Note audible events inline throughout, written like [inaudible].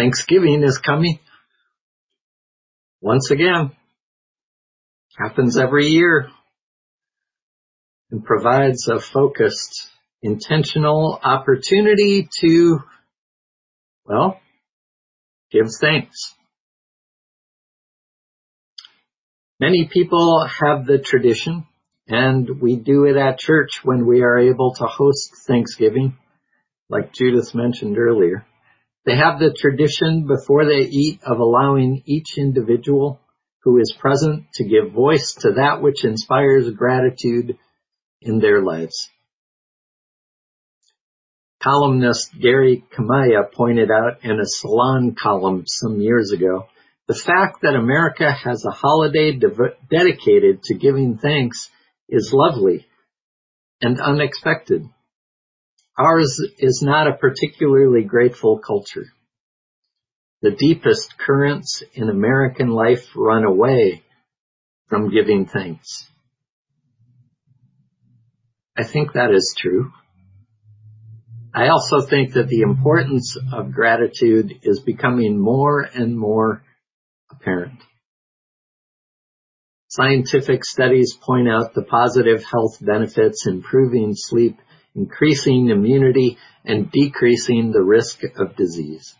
Thanksgiving is coming. Once again. Happens every year. And provides a focused, intentional opportunity to, well, give thanks. Many people have the tradition, and we do it at church when we are able to host Thanksgiving, like Judith mentioned earlier. They have the tradition before they eat of allowing each individual who is present to give voice to that which inspires gratitude in their lives. Columnist Gary Kamiya pointed out in a Salon column some years ago the fact that America has a holiday dev- dedicated to giving thanks is lovely and unexpected. Ours is not a particularly grateful culture. The deepest currents in American life run away from giving thanks. I think that is true. I also think that the importance of gratitude is becoming more and more apparent. Scientific studies point out the positive health benefits, improving sleep, increasing immunity, and decreasing the risk of disease.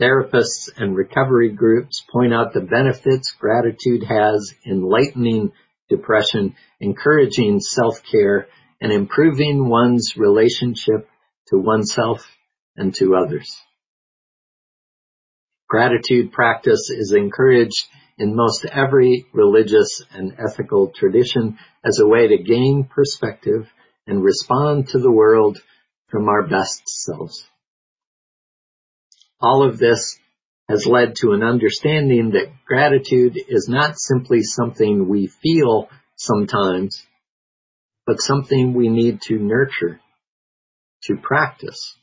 Therapists and recovery groups point out the benefits gratitude has in lightening depression, encouraging self-care, and improving one's relationship to oneself and to others. Gratitude practice is encouraged in most every religious and ethical tradition as a way to gain perspective and respond to the world from our best selves. All of this has led to an understanding that gratitude is not simply something we feel sometimes, but something we need to nurture, to practice,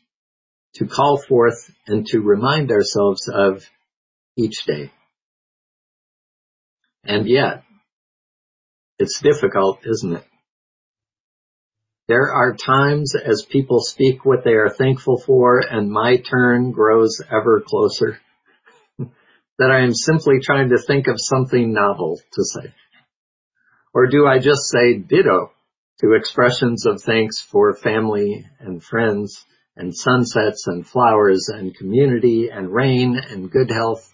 to call forth and to remind ourselves of each day. And yet, it's difficult, isn't it? There are times as people speak what they are thankful for and my turn grows ever closer [laughs] that I am simply trying to think of something novel to say. Or do I just say ditto to expressions of thanks for family and friends and sunsets and flowers and community and rain and good health.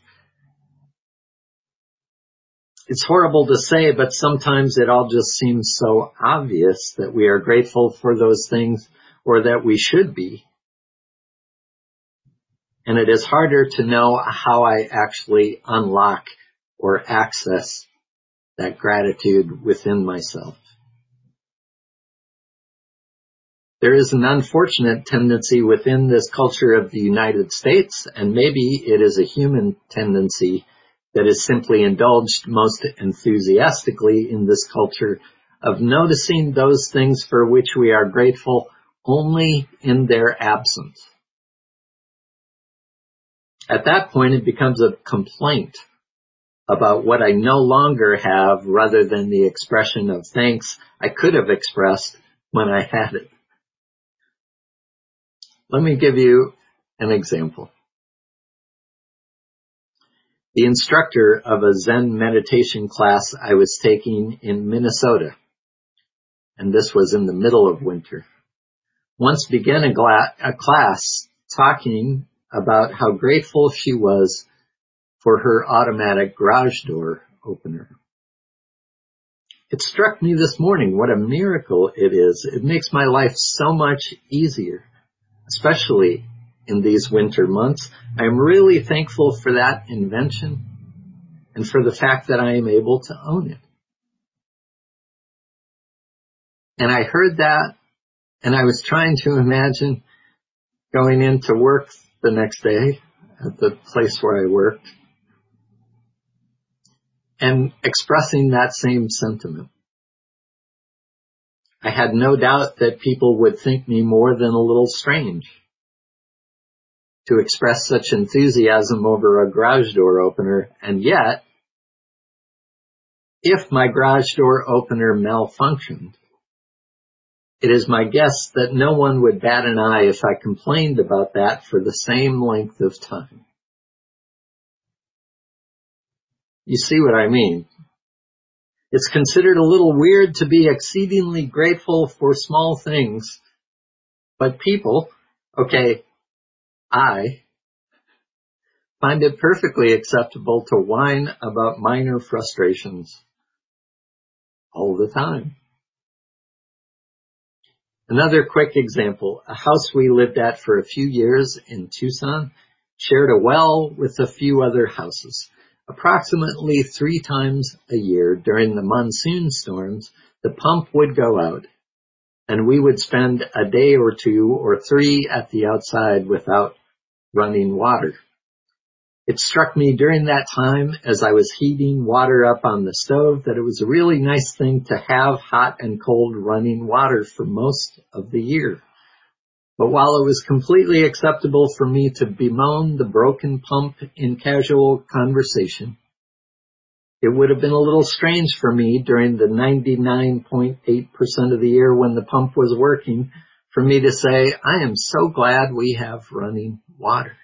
It's horrible to say, but sometimes it all just seems so obvious that we are grateful for those things or that we should be. And it is harder to know how I actually unlock or access that gratitude within myself. There is an unfortunate tendency within this culture of the United States, and maybe it is a human tendency that is simply indulged most enthusiastically in this culture of noticing those things for which we are grateful only in their absence. At that point, it becomes a complaint about what I no longer have rather than the expression of thanks I could have expressed when I had it. Let me give you an example. The instructor of a Zen meditation class I was taking in Minnesota, and this was in the middle of winter, once began a, gla- a class talking about how grateful she was for her automatic garage door opener. It struck me this morning what a miracle it is. It makes my life so much easier especially in these winter months. I'm really thankful for that invention and for the fact that I am able to own it. And I heard that and I was trying to imagine going into work the next day at the place where I worked and expressing that same sentiment. I had no doubt that people would think me more than a little strange. To express such enthusiasm over a garage door opener, and yet, if my garage door opener malfunctioned, It is my guess that no one would bat an eye if I complained about that for the same length of time. You see what I mean? It's considered a little weird to be exceedingly grateful for small things, but people, okay, I find it perfectly acceptable to whine about minor frustrations all the time. Another quick example, a house we lived at for a few years in Tucson shared a well with a few other houses. Approximately three times a year during the monsoon storms, the pump would go out and we would spend a day or two or three at the outside without running water. It struck me during that time as I was heating water up on the stove that it was a really nice thing to have hot and cold running water for most of the year. But while it was completely acceptable for me to bemoan the broken pump in casual conversation, it would have been a little strange for me during the 99.8% of the year when the pump was working for me to say, I am so glad we have running water.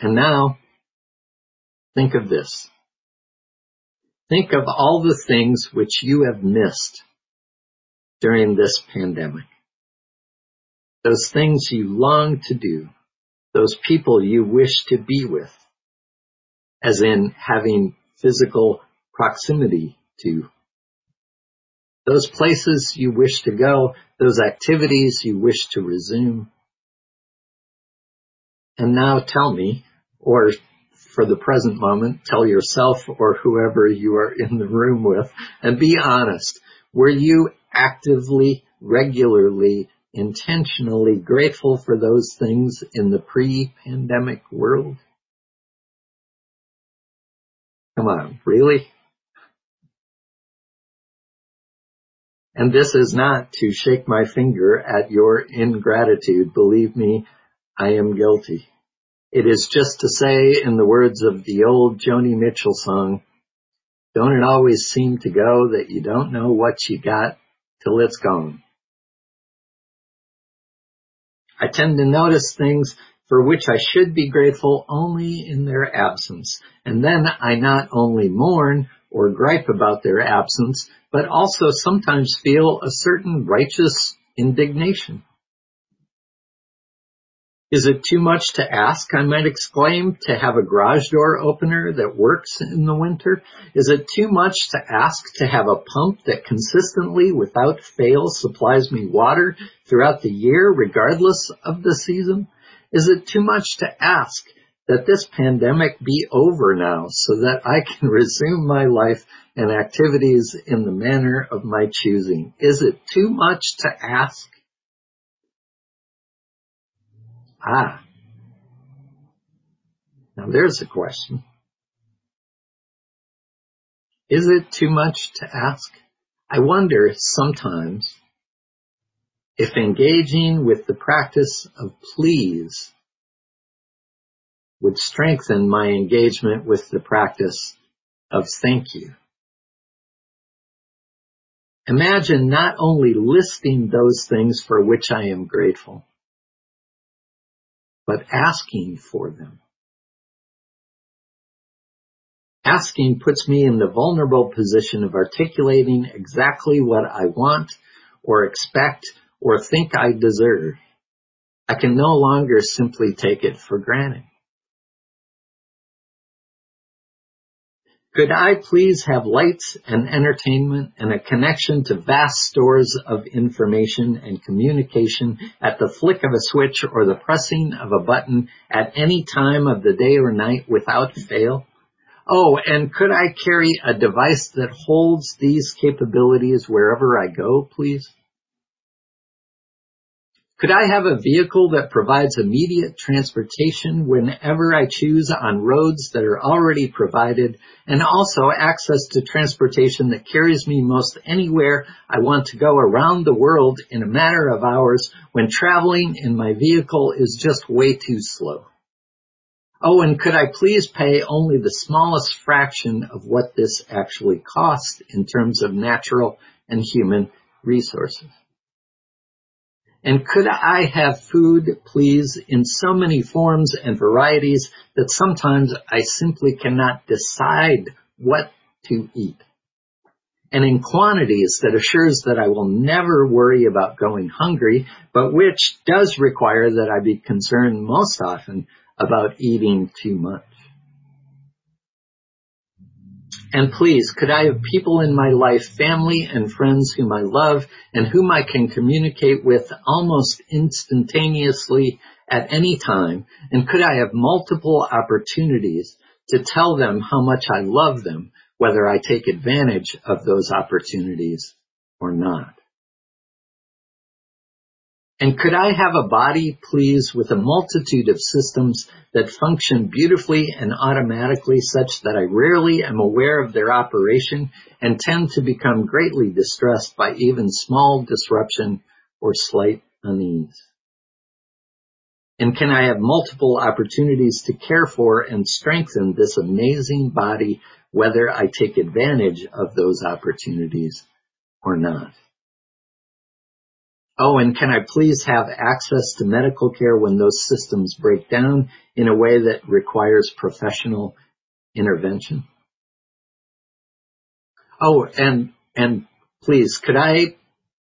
And now, think of this. Think of all the things which you have missed during this pandemic. Those things you long to do. Those people you wish to be with. As in having physical proximity to. Those places you wish to go. Those activities you wish to resume. And now tell me, or for the present moment, tell yourself or whoever you are in the room with, and be honest. Were you actively, regularly, intentionally grateful for those things in the pre-pandemic world? Come on, really? And this is not to shake my finger at your ingratitude. Believe me, I am guilty. It is just to say, in the words of the old Joni Mitchell song, don't it always seem to go that you don't know what you got till it's gone? I tend to notice things for which I should be grateful only in their absence. And then I not only mourn or gripe about their absence, but also sometimes feel a certain righteous indignation. Is it too much to ask, I might exclaim, to have a garage door opener that works in the winter? Is it too much to ask to have a pump that consistently, without fail, supplies me water throughout the year, regardless of the season? Is it too much to ask that this pandemic be over now so that I can [laughs] resume my life and activities in the manner of my choosing? Is it too much to ask? Ah. Now there's a question. Is it too much to ask? I wonder sometimes if engaging with the practice of please would strengthen my engagement with the practice of thank you. Imagine not only listing those things for which I am grateful, but asking for them. Asking puts me in the vulnerable position of articulating exactly what I want or expect or think I deserve. I can no longer simply take it for granted. Could I please have lights and entertainment and a connection to vast stores of information and communication at the flick of a switch or the pressing of a button at any time of the day or night without fail? Oh, and could I carry a device that holds these capabilities wherever I go, please? Could I have a vehicle that provides immediate transportation whenever I choose on roads that are already provided and also access to transportation that carries me most anywhere I want to go around the world in a matter of hours when traveling in my vehicle is just way too slow? Oh, and could I please pay only the smallest fraction of what this actually costs in terms of natural and human resources? And could I have food, please, in so many forms and varieties that sometimes I simply cannot decide what to eat? And in quantities that assures that I will never worry about going hungry, but which does require that I be concerned most often about eating too much. And please, could I have people in my life, family and friends whom I love and whom I can communicate with almost instantaneously at any time? And could I have multiple opportunities to tell them how much I love them, whether I take advantage of those opportunities or not? And could I have a body, please, with a multitude of systems that function beautifully and automatically such that I rarely am aware of their operation and tend to become greatly distressed by even small disruption or slight unease? And can I have multiple opportunities to care for and strengthen this amazing body, whether I take advantage of those opportunities or not? Oh, and can I please have access to medical care when those systems break down in a way that requires professional intervention? Oh, and, and please, could I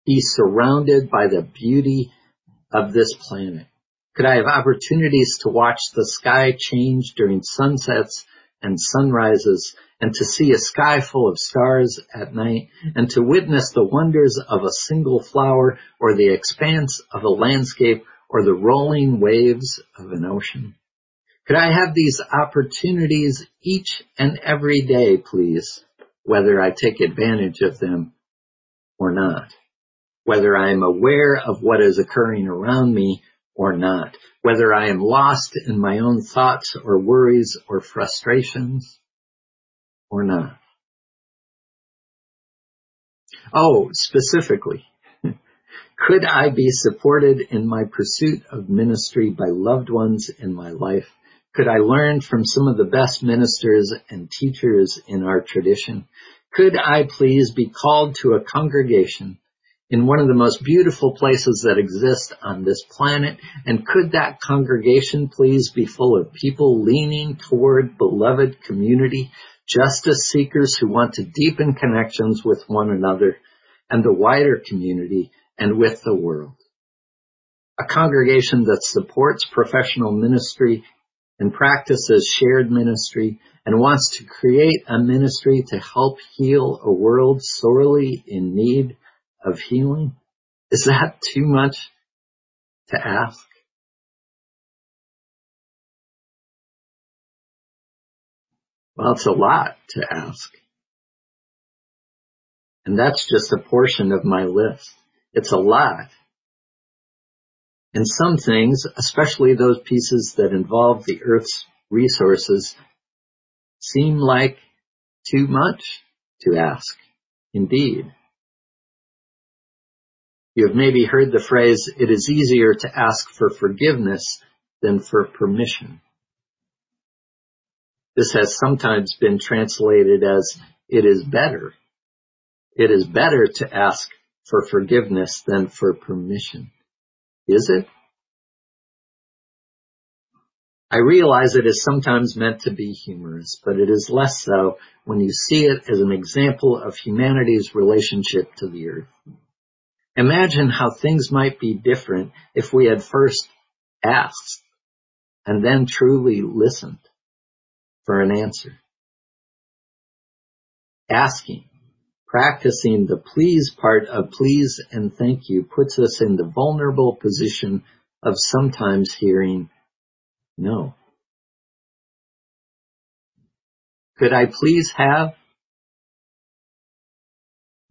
be surrounded by the beauty of this planet? Could I have opportunities to watch the sky change during sunsets and sunrises and to see a sky full of stars at night and to witness the wonders of a single flower or the expanse of a landscape or the rolling waves of an ocean? Could I have these opportunities each and every day, please, whether I take advantage of them or not? Whether I am aware of what is occurring around me or not? Whether I am lost in my own thoughts or worries or frustrations or not. Oh, specifically, [laughs] could I be supported in my pursuit of ministry by loved ones in my life? Could I learn from some of the best ministers and teachers in our tradition? Could I please be called to a congregation in one of the most beautiful places that exist on this planet? And could that congregation please be full of people leaning toward beloved community justice seekers who want to deepen connections with one another and the wider community and with the world. A congregation that supports professional ministry and practices shared ministry and wants to create a ministry to help heal a world sorely in need of healing. Is that too much to ask? Well, it's a lot to ask. And that's just a portion of my list. It's a lot. And some things, especially those pieces that involve the Earth's resources, seem like too much to ask. Indeed. You have maybe heard the phrase, it is easier to ask for forgiveness than for permission. This has sometimes been translated as it is better. It is better to ask for forgiveness than for permission. Is it? I realize it is sometimes meant to be humorous, but it is less so when you see it as an example of humanity's relationship to the earth. Imagine how things might be different if we had first asked and then truly listened for an answer. Asking, practicing the please part of please and thank you puts us in the vulnerable position of sometimes hearing no. Could I please have?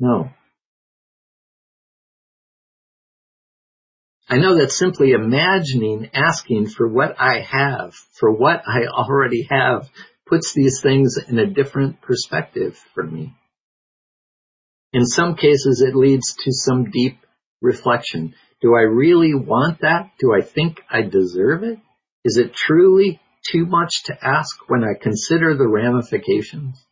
No. I know that simply imagining asking for what I have, for what I already have, puts these things in a different perspective for me. In some cases, it leads to some deep reflection. Do I really want that? Do I think I deserve it? Is it truly too much to ask when I consider the ramifications?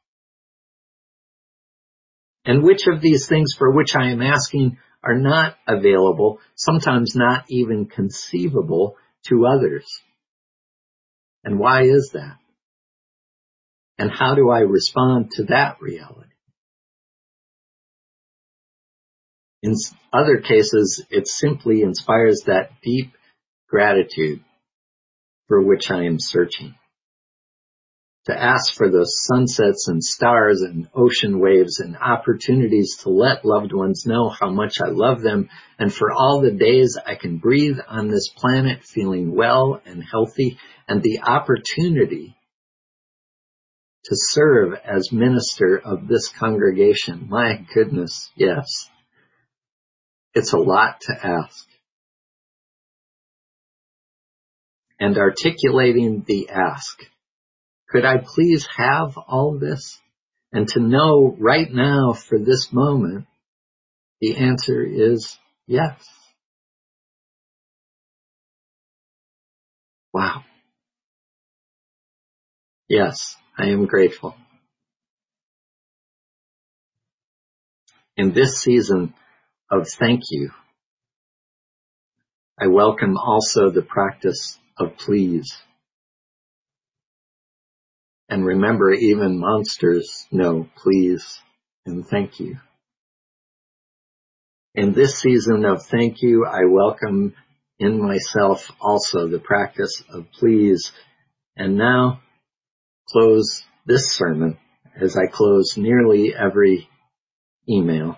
And which of these things for which I am asking are not available, sometimes not even conceivable to others? And why is that? And how do I respond to that reality? In other cases, it simply inspires that deep gratitude for which I am searching. To ask for those sunsets and stars and ocean waves and opportunities to let loved ones know how much I love them and for all the days I can breathe on this planet feeling well and healthy and the opportunity to serve as minister of this congregation. My goodness, yes. It's a lot to ask. And articulating the ask. Could I please have all this? And to know right now for this moment, the answer is yes. Wow. Yes, I am grateful. In this season of thank you, I welcome also the practice of please. And remember, even monsters know please and thank you. In this season of thank you, I welcome in myself also the practice of please. And now close this sermon as I close nearly every email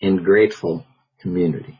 in grateful community.